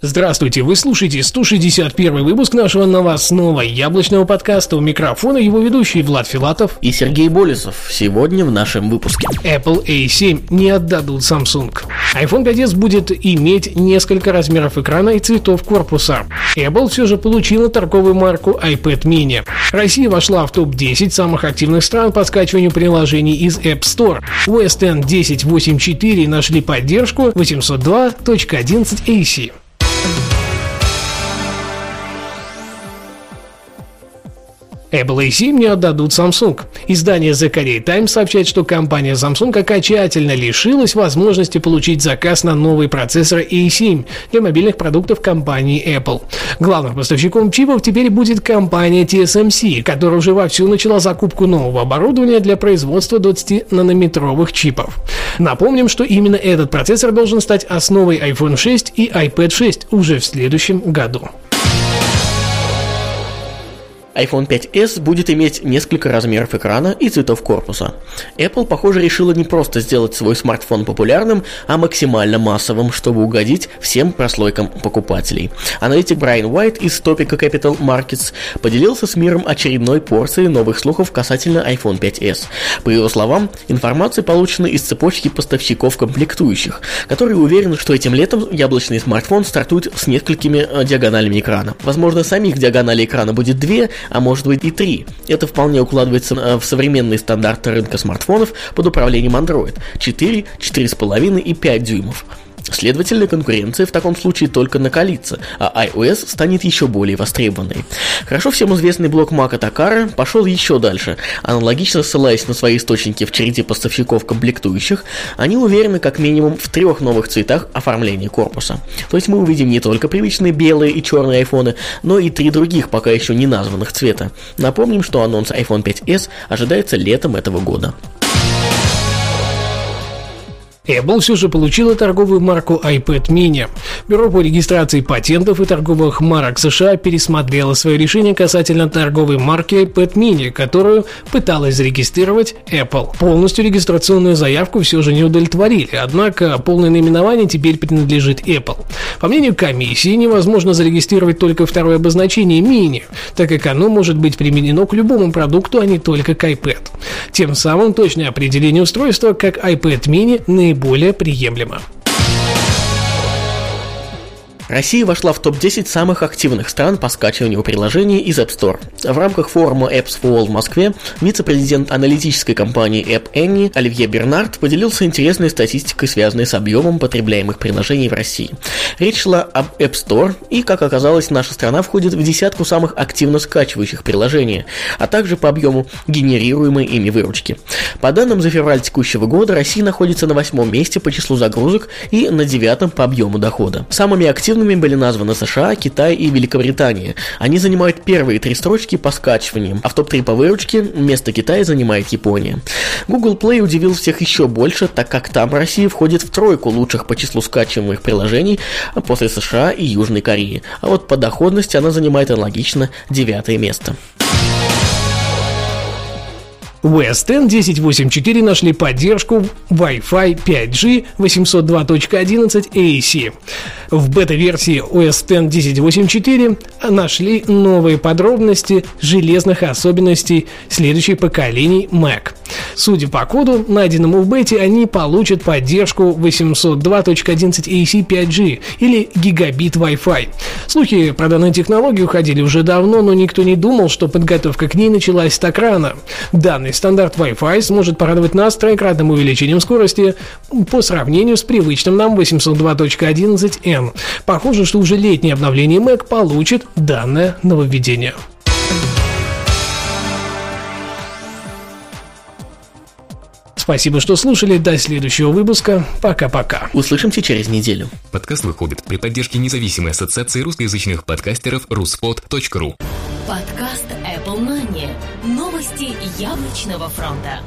Здравствуйте, вы слушаете 161 выпуск нашего новостного яблочного подкаста. У микрофона его ведущий Влад Филатов и Сергей Болесов. Сегодня в нашем выпуске. Apple A7 не отдадут Samsung. iPhone 5s будет иметь несколько размеров экрана и цветов корпуса. Apple все же получила торговую марку iPad mini. Россия вошла в топ-10 самых активных стран по скачиванию приложений из App Store. OS X 10.8.4 нашли поддержку 802.11 Apple A7 не отдадут Samsung. Издание The Korea Times сообщает, что компания Samsung окончательно лишилась возможности получить заказ на новый процессор A7 для мобильных продуктов компании Apple. Главным поставщиком чипов теперь будет компания TSMC, которая уже вовсю начала закупку нового оборудования для производства 20-нанометровых чипов. Напомним, что именно этот процессор должен стать основой iPhone 6 и iPad 6 уже в следующем году iPhone 5s будет иметь несколько размеров экрана и цветов корпуса. Apple, похоже, решила не просто сделать свой смартфон популярным, а максимально массовым, чтобы угодить всем прослойкам покупателей. Аналитик Брайан Уайт из Topica Capital Markets поделился с миром очередной порцией новых слухов касательно iPhone 5s. По его словам, информация получена из цепочки поставщиков комплектующих, которые уверены, что этим летом яблочный смартфон стартует с несколькими э, диагоналями экрана. Возможно, самих диагоналей экрана будет две, а может быть и 3. Это вполне укладывается э, в современные стандарты рынка смартфонов под управлением Android 4, 4,5 и 5 дюймов. Следовательно, конкуренция в таком случае только накалится, а iOS станет еще более востребованной. Хорошо всем известный блок Мака Такара пошел еще дальше. Аналогично ссылаясь на свои источники в череде поставщиков комплектующих, они уверены как минимум в трех новых цветах оформления корпуса. То есть мы увидим не только привычные белые и черные айфоны, но и три других пока еще не названных цвета. Напомним, что анонс iPhone 5s ожидается летом этого года. Apple все же получила торговую марку iPad mini. Бюро по регистрации патентов и торговых марок США пересмотрело свое решение касательно торговой марки iPad mini, которую пыталась зарегистрировать Apple. Полностью регистрационную заявку все же не удовлетворили, однако полное наименование теперь принадлежит Apple. По мнению комиссии, невозможно зарегистрировать только второе обозначение mini, так как оно может быть применено к любому продукту, а не только к iPad. Тем самым точное определение устройства как iPad mini наиболее наиболее приемлемо. Россия вошла в топ-10 самых активных стран по скачиванию приложений из App Store. В рамках форума Apps for All в Москве вице-президент аналитической компании App Annie Оливье Бернард поделился интересной статистикой, связанной с объемом потребляемых приложений в России. Речь шла об App Store, и, как оказалось, наша страна входит в десятку самых активно скачивающих приложений, а также по объему генерируемой ими выручки. По данным за февраль текущего года, Россия находится на восьмом месте по числу загрузок и на девятом по объему дохода. Самыми активными Активными были названы США, Китай и Великобритания. Они занимают первые три строчки по скачиваниям, а в топ-3 по выручке место Китая занимает Япония. Google Play удивил всех еще больше, так как там Россия входит в тройку лучших по числу скачиваемых приложений после США и Южной Кореи. А вот по доходности она занимает аналогично девятое место. West End 10.8.4 нашли поддержку Wi-Fi 5G 802.11 AC. В бета-версии OS X 10.8.4 нашли новые подробности железных особенностей следующих поколений Mac. Судя по коду, найденному в бете, они получат поддержку 802.11 AC 5G или гигабит Wi-Fi. Слухи про данную технологию ходили уже давно, но никто не думал, что подготовка к ней началась так рано. Данный стандарт Wi-Fi сможет порадовать нас троекратным увеличением скорости по сравнению с привычным нам 802.11n. Похоже, что уже летнее обновление Mac получит данное нововведение. Спасибо, что слушали. До следующего выпуска. Пока-пока. Услышимся через неделю. Подкаст выходит при поддержке независимой ассоциации русскоязычных подкастеров ruspod.ru Подкаст Money. Новости яблочного фронта.